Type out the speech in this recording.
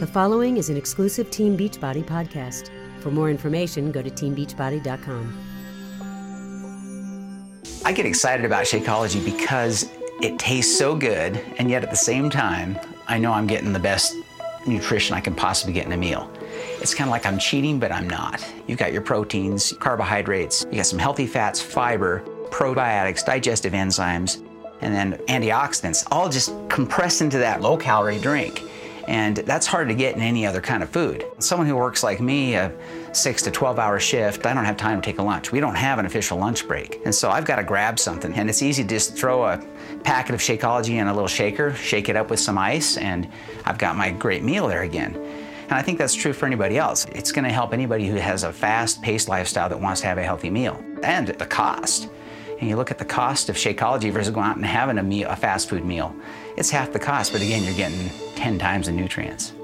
The following is an exclusive Team Beachbody podcast. For more information, go to teambeachbody.com. I get excited about Shakeology because it tastes so good, and yet at the same time, I know I'm getting the best nutrition I can possibly get in a meal. It's kind of like I'm cheating, but I'm not. You've got your proteins, carbohydrates, you got some healthy fats, fiber, probiotics, digestive enzymes, and then antioxidants, all just compressed into that low calorie drink. And that's hard to get in any other kind of food. Someone who works like me, a six to 12 hour shift, I don't have time to take a lunch. We don't have an official lunch break. And so I've got to grab something. And it's easy to just throw a packet of Shakeology in a little shaker, shake it up with some ice, and I've got my great meal there again. And I think that's true for anybody else. It's going to help anybody who has a fast paced lifestyle that wants to have a healthy meal. And the cost. And you look at the cost of Shakeology versus going out and having a, meal, a fast food meal, it's half the cost, but again, you're getting 10 times the nutrients.